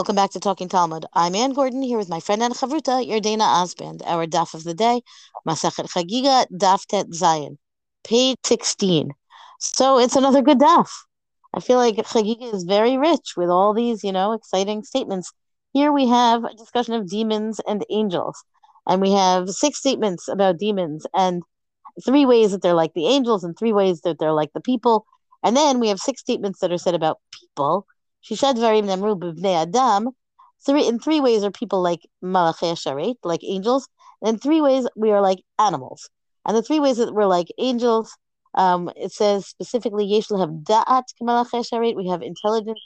Welcome back to Talking Talmud. I'm Anne Gordon here with my friend and Chavruta, Yardena Osband. Our daf of the day, Masachet Chagiga, Daf Tet Zayin, page 16. So it's another good daf. I feel like Chagiga is very rich with all these, you know, exciting statements. Here we have a discussion of demons and angels. And we have six statements about demons and three ways that they're like the angels and three ways that they're like the people. And then we have six statements that are said about people Shishad Varim Nemru B'Bnei Adam. Three in three ways are people like Malachei Sharet, like angels, and in three ways we are like animals. And the three ways that we're like angels, um, it says specifically have Da'at Malachei Sharet. We have intelligence.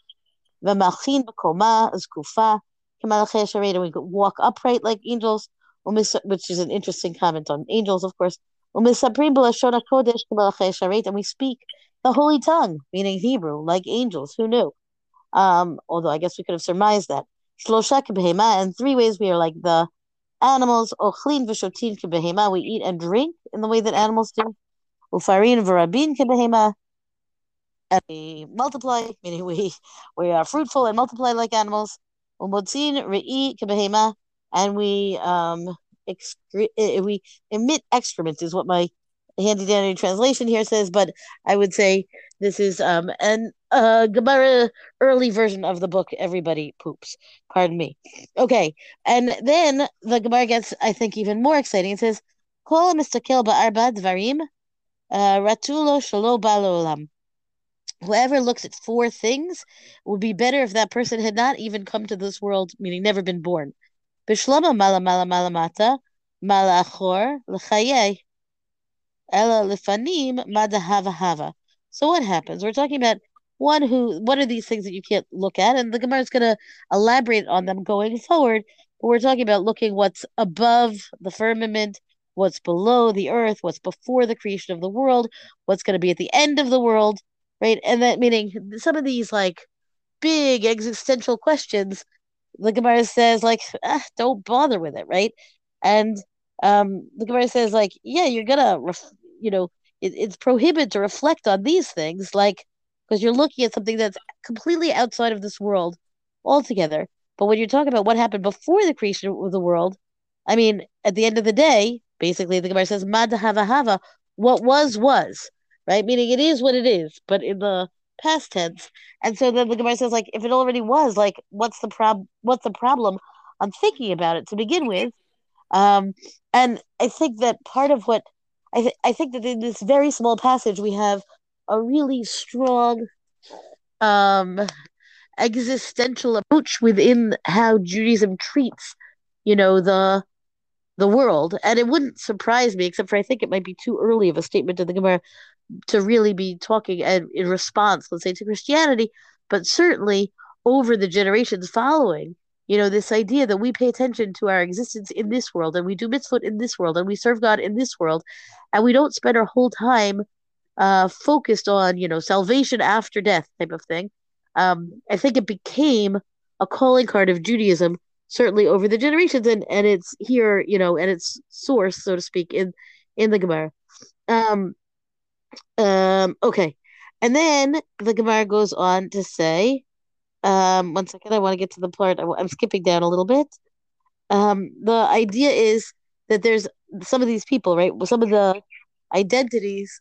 V'Malchin B'Koma Zkufa Malachei Sharet, and we walk upright like angels, which is an interesting comment on angels, of course. And we speak the holy tongue, meaning Hebrew, like angels. Who knew? Um, although I guess we could have surmised that. Shlosha and three ways we are like the animals. Ochlin we eat and drink in the way that animals do. Ufarin and we multiply, meaning we we are fruitful and multiply like animals. Re'i and we um excre- eh, we emit excrement is what my handy dandy translation here says, but I would say this is um an uh Gemara early version of the book Everybody Poops. Pardon me. Okay, and then the Gemara gets I think even more exciting. It says, "Kol mistakel ba'arba dvarim uh, ratulo shalo balolam." Whoever looks at four things would be better if that person had not even come to this world, meaning never been born. Bishlama mala mala malamata malachor l'chayei ela lifanim madahava hava. So what happens? We're talking about one who what are these things that you can't look at and the gemara is going to elaborate on them going forward. But we're talking about looking what's above the firmament what's below the earth what's before the creation of the world what's going to be at the end of the world right? And that meaning some of these like big existential questions the gemara says like ah, don't bother with it right? And um the gemara says like yeah you're gonna ref- you know it, it's prohibited to reflect on these things, like because you're looking at something that's completely outside of this world altogether. But when you're talking about what happened before the creation of the world, I mean, at the end of the day, basically the Gemara says "Mad hava hava," what was was, right? Meaning it is what it is, but in the past tense. And so then the Gemara says, like, if it already was, like, what's the prob what's the problem on thinking about it to begin with? Um, and I think that part of what I, th- I think that in this very small passage we have a really strong um, existential approach within how Judaism treats, you know, the the world. And it wouldn't surprise me, except for I think it might be too early of a statement to the Gemara to really be talking and in response, let's say, to Christianity, but certainly over the generations following, you know, this idea that we pay attention to our existence in this world and we do mitzvot in this world and we serve God in this world and we don't spend our whole time uh, focused on, you know, salvation after death type of thing. Um, I think it became a calling card of Judaism, certainly over the generations, and, and it's here, you know, and its source, so to speak, in in the Gemara. Um, um, okay, and then the Gemara goes on to say, um, one second, I want to get to the part. I, am skipping down a little bit. Um, the idea is that there's some of these people, right? Some of the identities,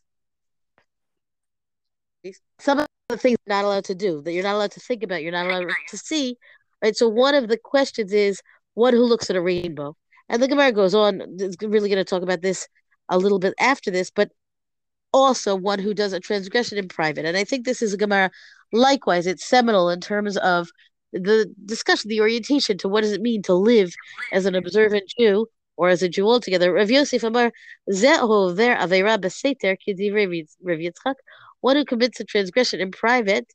some of the things you're not allowed to do, that you're not allowed to think about, you're not allowed to see, right? So one of the questions is one who looks at a rainbow. And the Gemara goes on, is really going to talk about this a little bit after this, but also one who does a transgression in private. And I think this is a Gemara. Likewise, it's seminal in terms of the discussion, the orientation to what does it mean to live as an observant Jew or as a Jew altogether. Rav Yosef Amar, one who commits a transgression in private,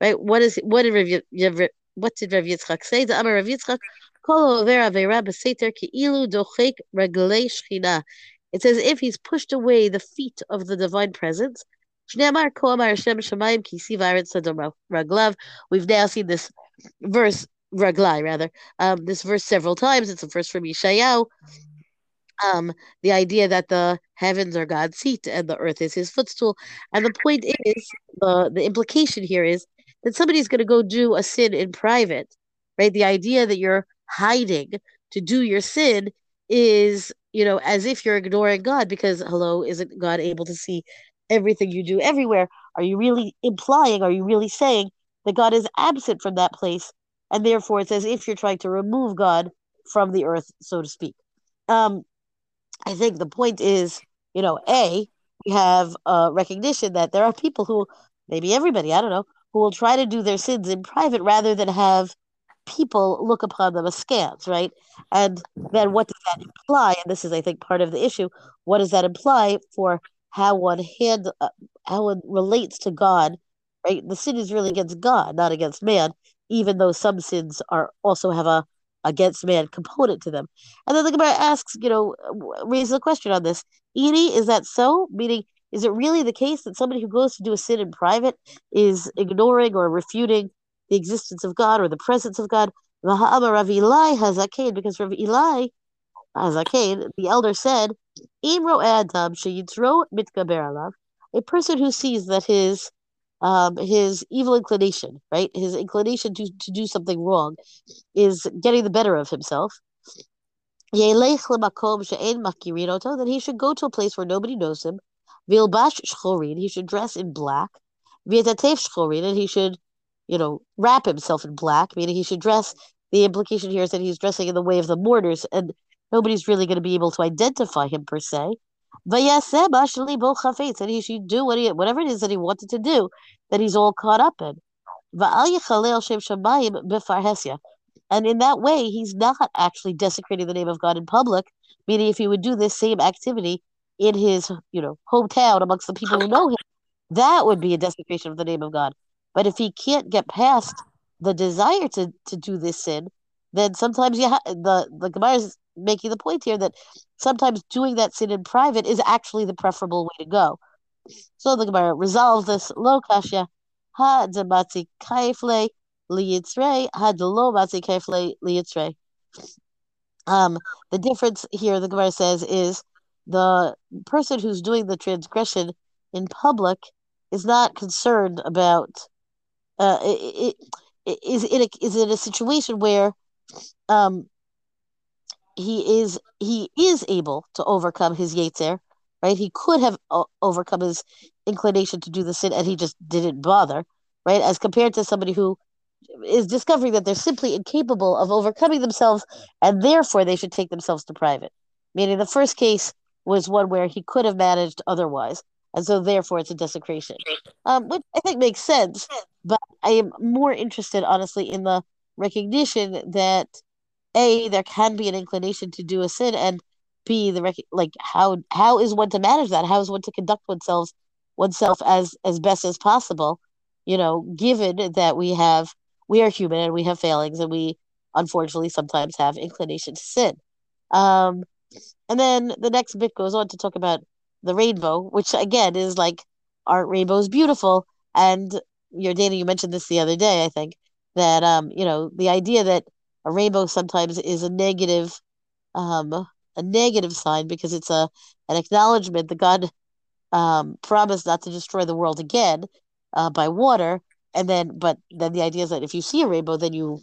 right? What is what did Rav, what did Rav Yitzchak say? The Amar Rav Yitzchak, Kol over ki'ilu dochek reglei shchina. If he's pushed away the feet of the divine presence. We've now seen this verse, raglai rather, um, this verse several times. It's a verse from Yeshayahu. Um, the idea that the heavens are God's seat and the earth is his footstool. And the point is, the, the implication here is that somebody's going to go do a sin in private, right? The idea that you're hiding to do your sin is, you know, as if you're ignoring God because, hello, isn't God able to see everything you do everywhere? Are you really implying, are you really saying that God is absent from that place? And therefore, it's as if you're trying to remove God from the earth, so to speak. Um, I think the point is, you know, A, we have a recognition that there are people who, maybe everybody, I don't know, who will try to do their sins in private rather than have people look upon them askance, right? And then what does that imply? And this is, I think, part of the issue. What does that imply for how one hand, uh, how one relates to God, right? The sin is really against God, not against man, even though some sins are also have a against man component to them. And then the Gemara asks, you know, raises a question on this. Edie, is that so? Meaning, is it really the case that somebody who goes to do a sin in private is ignoring or refuting the existence of God or the presence of God? Rav Eli Hazakain, because Rav Eli Hazakain, the elder said, Imro Adam Sheyitro Mitgaber Alav, a person who sees that his um, his evil inclination, right? His inclination to, to do something wrong is getting the better of himself. Then he should go to a place where nobody knows him. He should dress in black. And he should, you know, wrap himself in black, meaning he should dress. The implication here is that he's dressing in the way of the mourners, and nobody's really going to be able to identify him per se. And he should do what he, whatever it is that he wanted to do, that he's all caught up in. And in that way, he's not actually desecrating the name of God in public, meaning if he would do this same activity in his, you know, hometown amongst the people who know him, that would be a desecration of the name of God. But if he can't get past the desire to, to do this sin, then sometimes you ha- the the Gemara is making the point here that sometimes doing that sin in private is actually the preferable way to go. So the Gemara resolves this lo kashya ha dematzi kaifle liyitzre ha lo matzi kaifle liyitzre. Um, the difference here, the Gemara says, is the person who's doing the transgression in public is not concerned about uh, it, it, is in a, is in a situation where um, he is he is able to overcome his yetzer, right? He could have o- overcome his inclination to do the sin, and he just didn't bother, right? As compared to somebody who is discovering that they're simply incapable of overcoming themselves, and therefore they should take themselves to private. Meaning, the first case was one where he could have managed otherwise, and so therefore it's a desecration, um, which I think makes sense. But I am more interested, honestly, in the recognition that a there can be an inclination to do a sin and b the rec- like how how is one to manage that? How is one to conduct oneself oneself as as best as possible? You know given that we have we are human and we have failings and we unfortunately sometimes have inclination to sin. Um and then the next bit goes on to talk about the rainbow which again is like aren't rainbows beautiful. And Yardena you mentioned this the other day i think that um you know the idea that a rainbow sometimes is a negative um a negative sign because it's a an acknowledgement that God um promised not to destroy the world again uh, by water. And then but then the idea is that if you see a rainbow then you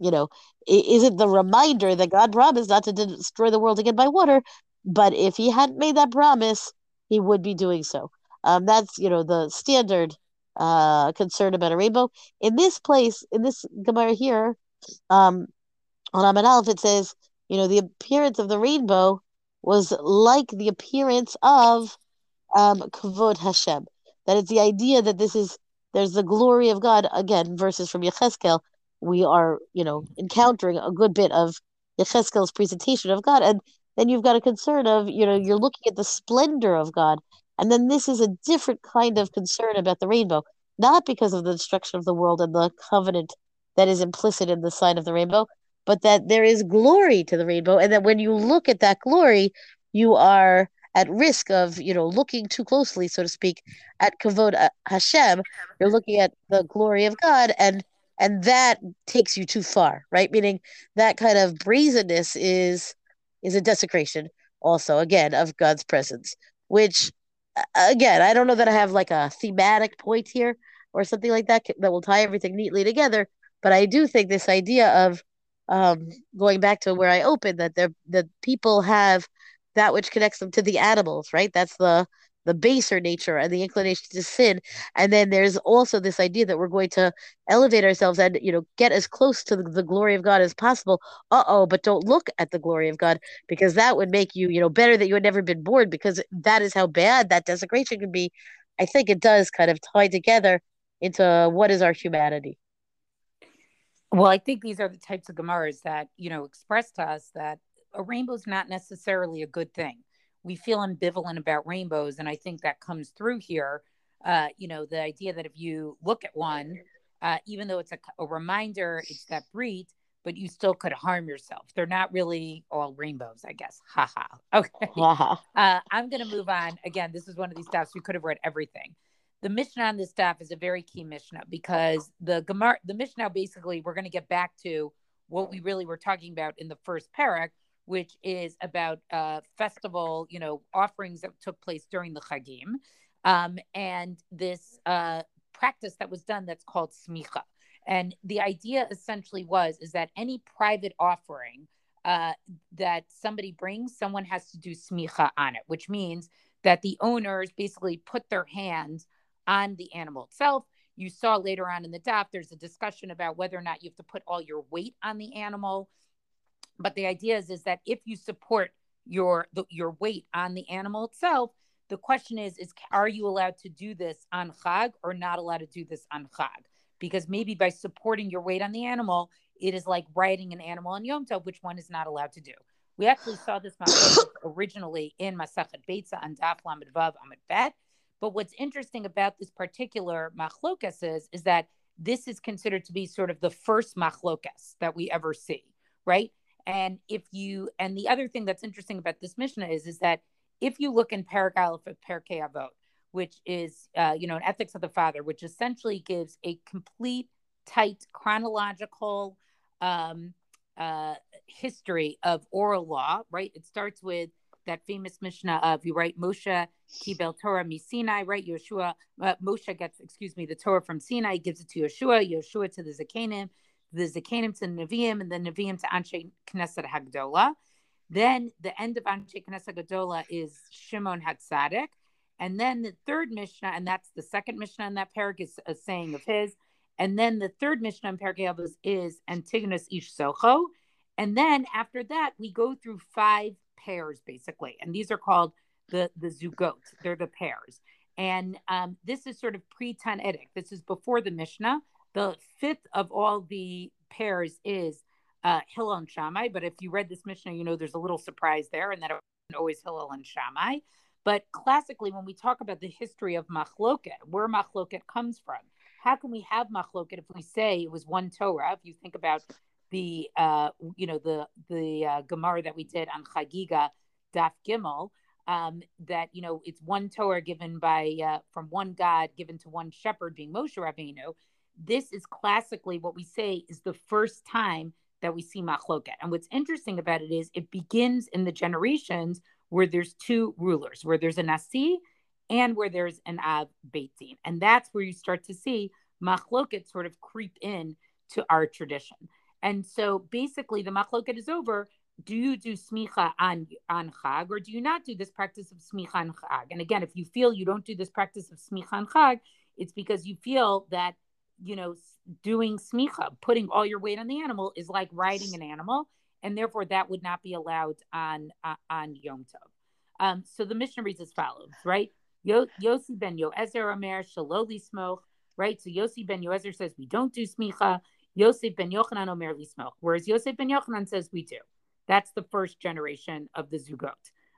you know is it the reminder that God promised not to destroy the world again by water? But if he hadn't made that promise he would be doing so. Um that's you know the standard uh concern about a rainbow. In this place in this gemara here um on Amud Aleph it says, you know, the appearance of the rainbow was like the appearance of um, Kavod Hashem. That it's the idea that this is there's the glory of God again. Verses from Yecheskel, we are you know encountering a good bit of Yecheskel's presentation of God, and then you've got a concern of you know you're looking at the splendor of God, and then this is a different kind of concern about the rainbow, not because of the destruction of the world and the covenant that is implicit in the sign of the rainbow, but that there is glory to the rainbow, and that when you look at that glory, you are at risk of you know looking too closely, so to speak, at kavod Hashem. You're looking at the glory of God, and and that takes you too far, right? Meaning that kind of brazenness is is a desecration, also again of God's presence, which again I don't know that I have like a thematic point here or something like that that will tie everything neatly together But I do think this idea of um, going back to where I opened that the the people have that which connects them to the animals, right? That's the the baser nature and the inclination to sin. And then there's also this idea that we're going to elevate ourselves and you know get as close to the, the glory of God as possible. Uh oh, but don't look at the glory of God because that would make you you know better that you had never been born because that is how bad that desecration can be. I think it does kind of tie together into what is our humanity. Well, I think these are the types of Gemaras that, you know, express to us that a rainbow is not necessarily a good thing. We feel ambivalent about rainbows. And I think that comes through here. Uh, you know, the idea that if you look at one, uh, even though it's a, a reminder, it's that breed, but you still could harm yourself. They're not really all rainbows, I guess. Ha ha. Okay. Uh, I'm going to move on. Again, this is one of these stuffs we could have read everything the Mishnah on this staff is a very key Mishnah because the Gemara, the Mishnah basically, we're going to get back to what we really were talking about in the first parak, which is about uh, festival, you know, offerings that took place during the Chagim, um, and this uh, practice that was done that's called smicha. And the idea essentially was is that any private offering uh, that somebody brings, someone has to do smicha on it, which means that the owners basically put their hands on the animal itself. You saw later on in the daf, there's a discussion about whether or not you have to put all your weight on the animal. But the idea is, is that if you support your the, your weight on the animal itself, the question is, is are you allowed to do this on Chag or not allowed to do this on Chag? Because maybe by supporting your weight on the animal, it is like riding an animal on Yom Tov, which one is not allowed to do. We actually saw this originally in Masachet Beitza on Daf Lamed Vav Amud Bet, but what's interesting about this particular machlokas is, is that this is considered to be sort of the first machlokas that we ever see, right? And if you, and the other thing that's interesting about this Mishnah is, is that if you look in Parak of Perkei Avot, which is, uh, you know, an ethics of the father, which essentially gives a complete, tight, chronological um, uh, history of oral law, right? It starts with that famous Mishnah of you write Moshe Kibel Torah mi Sinai, right? Yeshua uh, Moshe gets excuse me the Torah from Sinai, gives it to Yeshua, Yeshua to the Zakanim, the Zakanim to the Nevi'im, and the Nevi'im to Anshe Knesset Hagdola. Then the end of Anshe Knesset Hagdola is Shimon Hatzadik. And then the third Mishnah, and that's the second Mishnah in that parak, is a saying of his. And then the third Mishnah in Parak Avos is Antigonus Ish Socho. And then after that, we go through five pairs basically, and these are called the the zugot. They're the pairs, and um, this is sort of pre Tannaitic. This is before the Mishnah. The fifth of all the pairs is uh, Hillel and Shammai. But if you read this Mishnah, you know there's a little surprise there, and that always Hillel and Shammai. But classically, when we talk about the history of machloket, where machloket comes from, how can we have machloket if we say it was one Torah? If you think about the uh, you know the the uh, Gemara that we did on Chagiga Daf Gimel. Um, that you know it's one Torah given by uh, from one God given to one shepherd being Moshe Rabbeinu. This is classically what we say is the first time that we see machloket. And what's interesting about it is it begins in the generations where there's two rulers, where there's a nasi and where there's an av beitin, and that's where you start to see machloket sort of creep in to our tradition. And so basically, the machloket is over. Do you do smicha on on chag, or do you not do this practice of smicha on chag? And again, if you feel you don't do this practice of smicha on chag, it's because you feel that you know doing smicha, putting all your weight on the animal, is like riding an animal, and therefore that would not be allowed on uh, on Yom Tov. Um, so the Mishnah reads as follows, right? Yossi ben Yoezer Omer Shaloli Smoch, right? So Yossi ben Yoezer says we don't do smicha. Yosef ben Yochanan Omer Lismoch, whereas Yosef ben Yochanan says we do. That's the first generation of the Zugot.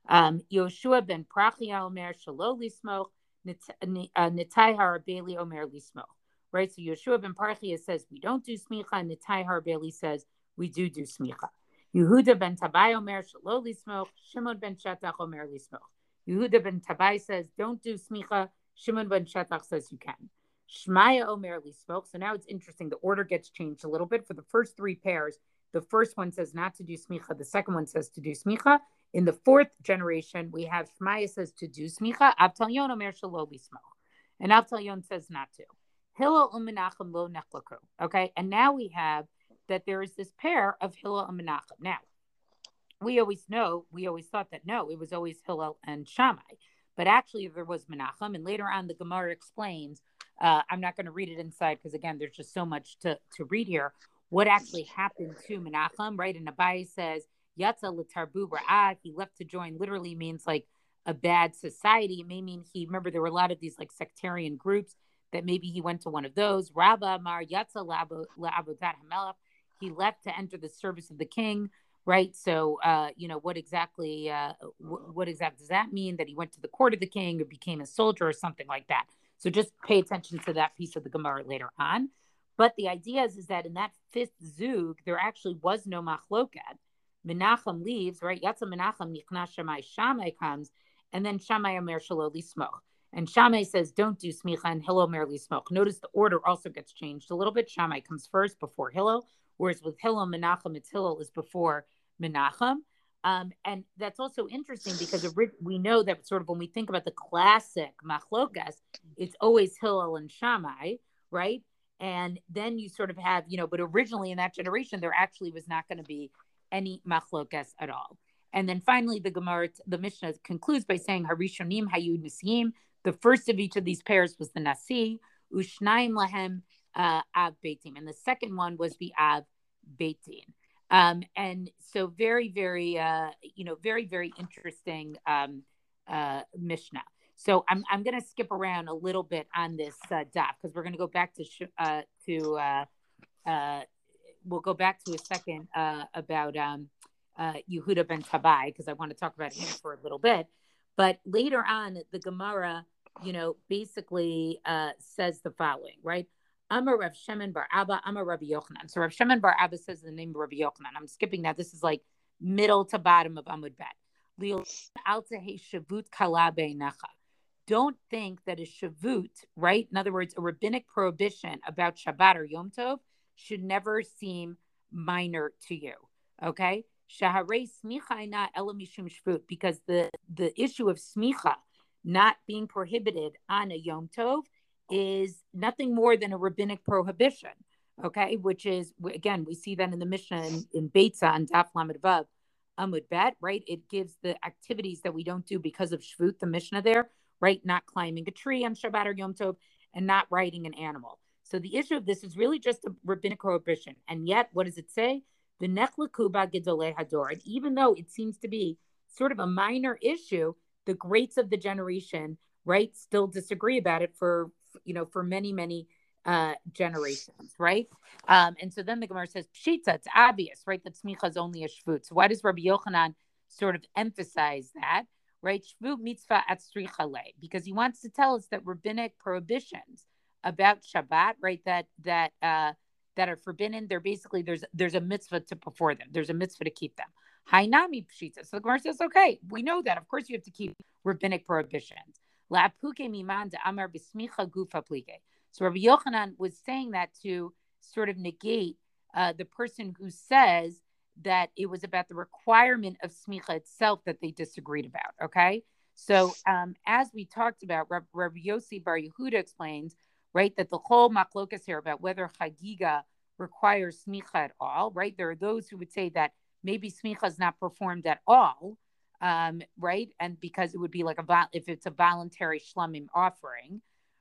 Um, Yoshua ben Prachia Omer Shalo Lismoch, Nitai Harabeli Omer Lismoch. Right, so Yoshua ben Parchia says we don't do smicha, and Nitai Harabeli says we do do smicha. Yehuda ben Tabai Omer Shalo Lismoch, Shimon ben Shatach Omer Lismoch. Yehuda ben Tabai says don't do smicha. Shimon ben Shatach says you can. Shmaya Omer spoke. So now it's interesting. The order gets changed a little bit for the first three pairs. The first one says not to do smicha. The second one says to do smicha. In the fourth generation, we have Shmaya says to do smicha. Avtalyon Omer Shalo Lismoch. And Avtalyon says not to. Hillel and Menachem lo nechlaku. Okay, and now we have that there is this pair of Hillel and Menachem. Now, we always know, we always thought that no, it was always Hillel and Shammai, but actually there was Menachem, and later on the Gemara explains. Uh, I'm not going to read it inside because again, there's just so much to to read here. What actually happened to Menachem, right? And Abaye says Yatza l'tarbu ra'ah. He left to join. Literally means like a bad society. It may mean he remember there were a lot of these like sectarian groups that maybe he went to one of those. Rabba Mar Yatza la'abodat hamelach. He left to enter the service of the king. Right. So, uh, you know, what exactly, uh, what exactly does that mean? That he went to the court of the king or became a soldier or something like that. So just pay attention to that piece of the Gemara later on. But the idea is, is that in that fifth zug, there actually was no machloket. Menachem leaves, right? Yatza Menachem Nichna Shammai. Shammai comes, and then Shammai Omer Shaloli Smoch. And Shammai says, don't do smicha, and Hillel merely smoke. Notice the order also gets changed a little bit. Shammai comes first before Hillel, whereas with Hillel, Menachem, it's Hillel is before Menachem. Um, and that's also interesting because we know that sort of when we think about the classic machlokas, it's always Hillel and Shammai, right? And then you sort of have, you know, but originally in that generation, there actually was not going to be any machlokas at all. And then finally, the Gemara, the Mishnah concludes by saying Harishonim Hayud Nisim. The first of each of these pairs was the Nasi, Ushnaim Lahem uh, Av Beitim, and the second one was the Av Beitim. Um, and so, very, very, uh, you know, very, very interesting um, uh, Mishnah. So I'm I'm going to skip around a little bit on this uh, daf because we're going to go back to sh- uh, to uh, uh, we'll go back to a second uh, about um, uh, Yehuda ben Tabai because I want to talk about him for a little bit. But later on, the Gemara, you know, basically uh, says the following, right? Amar Rav Shemin Bar Abba, Amar Rabbi Yochanan. So Rav Shemin Bar Abba says the name Rabbi Yochanan. I'm skipping that. This is like middle to bottom of Amud Bet. Don't think that a shavut, right? In other words, a rabbinic prohibition about Shabbat or Yom Tov should never seem minor to you. Okay? Shaharei smicha not elamishum shvut, because the, the issue of smicha not being prohibited on a Yom Tov is nothing more than a rabbinic prohibition. Okay, which is again, we see that in the Mishnah in, in Beitza and Daf Lamed Vav Amud Bet, right? It gives the activities that we don't do because of Shvut, the Mishnah there, right? Not climbing a tree on Shabbat or Yom Tov, and not riding an animal. So the issue of this is really just a rabbinic prohibition. And yet, what does it say? The Nechla Kuba Gedolei Hador. And even though it seems to be sort of a minor issue, the greats of the generation, right, still disagree about it for, you know, for many, many uh generations, right? Um, and so then the Gemara says, Pshita, it's obvious, right, that smicha is only a shvut. So why does Rabbi Yochanan sort of emphasize that? Right, shvut mitzvah at strichale, because he wants to tell us that rabbinic prohibitions about Shabbat, right? That that uh, that are forbidden. They're basically there's there's a mitzvah to perform them. There's a mitzvah to keep them. Hainami pshita. So the Gemara says, okay, we know that. Of course, you have to keep rabbinic prohibitions. La puke mimanda amar gufa So Rabbi Yochanan was saying that to sort of negate uh, the person who says that it was about the requirement of smicha itself that they disagreed about. Okay. So um, as we talked about, Rabbi Yossi Bar Yehuda explains right? That the whole machlokas here about whether chagiga requires smicha at all, right? There are those who would say that maybe smicha is not performed at all, um, right? And because it would be like a if it's a voluntary shlomim offering.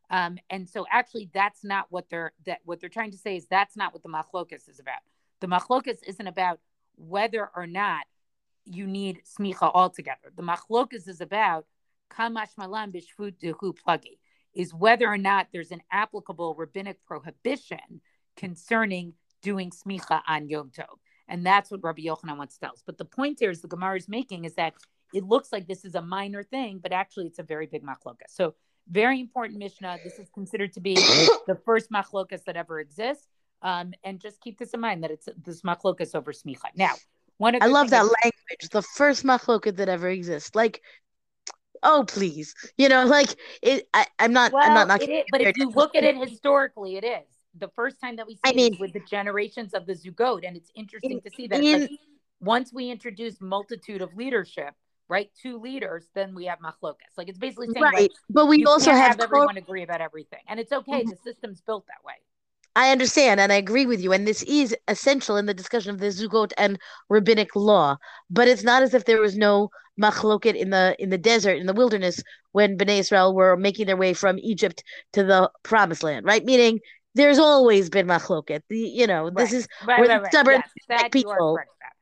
Um, and so actually that's not what they're that what they're trying to say is that's not what the machlokas is about. The machlokas isn't about whether or not you need smicha altogether. The machlokas is about kamash malam bishfut dehu plagi is whether or not there's an applicable rabbinic prohibition concerning doing smicha on Yom Tov. And that's what Rabbi Yochanan wants to tell us. But the point here is the Gemara is making is that it looks like this is a minor thing, but actually it's a very big machlokas. So very important Mishnah. This is considered to be the first machlokas that ever exists. Um, and just keep this in mind that it's this machlokas over smicha. Now, one of I love that language. The first machlokas that ever exists. Like oh please you know like it I, am not well, i'm not knocking but if you look at it historically it is the first time that we see I mean, with the generations of the zugot and it's interesting in, to see that in, like once we introduce multitude of leadership right? Two leaders, then we have machlokas. Like it's basically saying, right. like, but we also have, have everyone agree about everything, and it's okay. Mm-hmm. The system's built that way. I understand and I agree with you. And this is essential in the discussion of the Zugot and rabbinic law. But it's not as if there was no machloket in the in the desert, in the wilderness, when Bnei Israel were making their way from Egypt to the promised land, right? Meaning there's always been machloket. The, you know, right. this is right, where right, the stubborn yes, that people. You are correct about.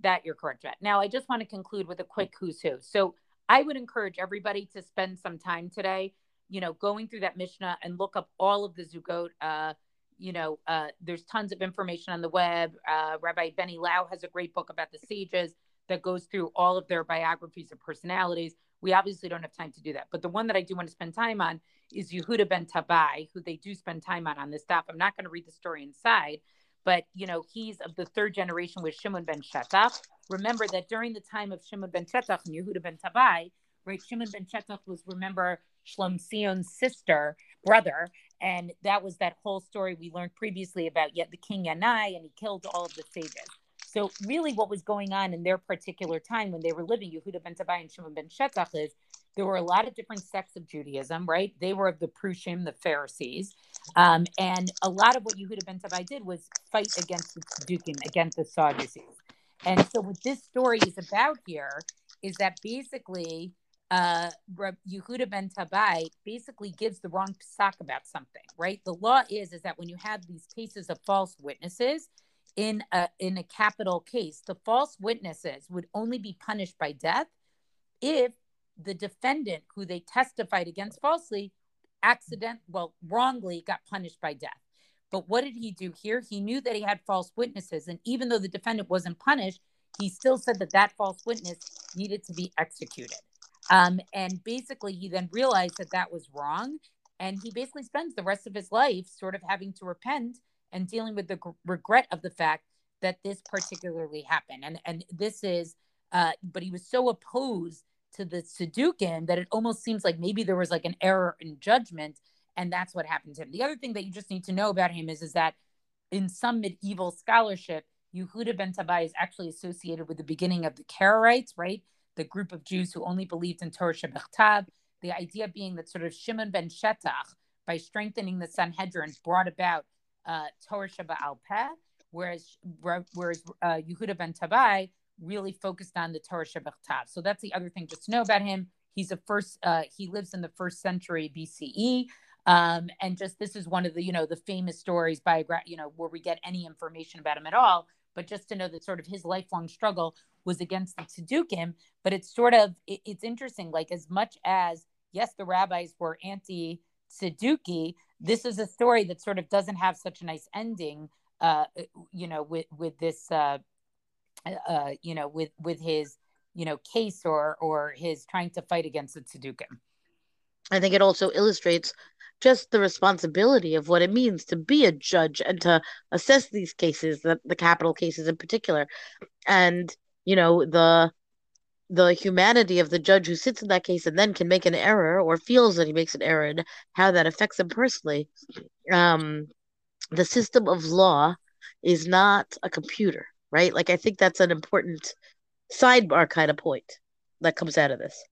That you're correct about. Now I just want to conclude with a quick who's who. So I would encourage everybody to spend some time today, you know, going through that Mishnah and look up all of the Zugot uh, you know, uh, there's tons of information on the web. Uh, Rabbi Benny Lau has a great book about the sages that goes through all of their biographies and personalities. We obviously don't have time to do that, but the one that I do want to spend time on is Yehuda ben Tabai, who they do spend time on on this stuff. I'm not going to read the story inside, but you know he's of the third generation with Shimon ben Shetach. Remember that during the time of Shimon ben Shetach and Yehuda ben Tabai, right? Shimon ben Shetach was remember Shlom Sion's sister, brother, and that was that whole story we learned previously about yet the king Yanai, and he killed all of the sages. So really, what was going on in their particular time when they were living, Yehuda ben Tabai and Shimon ben Shetach, is there were a lot of different sects of Judaism, right? They were of the Prushim, the Pharisees, um, and a lot of what Yehuda ben Tabai did was fight against the Tzdukim, against the Sadducees. And so, what this story is about here is that basically uh, Yehuda ben Tabai basically gives the wrong psak about something, right? The law is is that when you have these cases of false witnesses in a in a capital case, the false witnesses would only be punished by death if the defendant who they testified against falsely accident well wrongly got punished by death. But what did he do here? He knew that he had false witnesses, and even though the defendant wasn't punished, he still said that that false witness needed to be executed. Um, and basically, he then realized that that was wrong. And he basically spends the rest of his life sort of having to repent and dealing with the g- regret of the fact that this particularly happened. And, and this is, uh, but he was so opposed to the Sadukin that it almost seems like maybe there was like an error in judgment. And that's what happened to him. The other thing that you just need to know about him is, is that in some medieval scholarship, Yehuda ben Tabai is actually associated with the beginning of the Karaites, right? The group of Jews who only believed in Torah Shebechtav. The idea being that sort of Shimon ben Shetach, by strengthening the Sanhedrin, brought about uh, Torah Sheba'al Peh, whereas whereas uh, Yehuda ben Tabai really focused on the Torah Shebechtav. So that's the other thing just to know about him. He's a first. Uh, he lives in the first century BCE. Um, and just this is one of the you know the famous stories biogra- you know where we get any information about him at all but just to know that sort of his lifelong struggle was against the Tzedukim. But it's sort of it, it's interesting. Like as much as yes, the rabbis were anti Tzeduki, this is a story that sort of doesn't have such a nice ending. Uh, you know, with with this, uh, uh, you know, with with his you know case or or his trying to fight against the Tzedukim. I think it also illustrates just the responsibility of what it means to be a judge and to assess these cases, the, the capital cases in particular, and you know the the humanity of the judge who sits in that case and then can make an error or feels that he makes an error and how that affects him personally. Um, the system of law is not a computer, right? Like I think that's an important sidebar kind of point that comes out of this.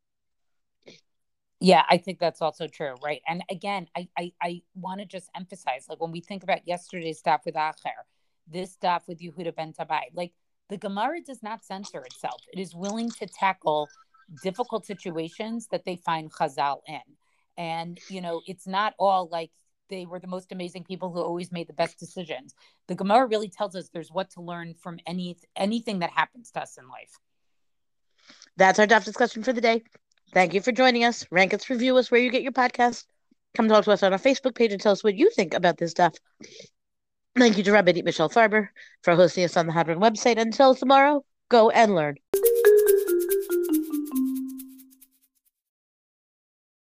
Yeah, I think that's also true, right? And again, I I, I want to just emphasize, like when we think about yesterday's stuff with Acher, this stuff with Yehuda ben Tabai, like the Gemara does not censor itself. It is willing to tackle difficult situations that they find Chazal in, and you know, it's not all like they were the most amazing people who always made the best decisions. The Gemara really tells us there's what to learn from any anything that happens to us in life. That's our daf discussion for the day. Thank you for joining us. Rank us, review us where you get your podcast. Come talk to us on our Facebook page and tell us what you think about this stuff. Thank you to Rabbi Michelle Farber for hosting us on the Hadran website. Until tomorrow, go and learn.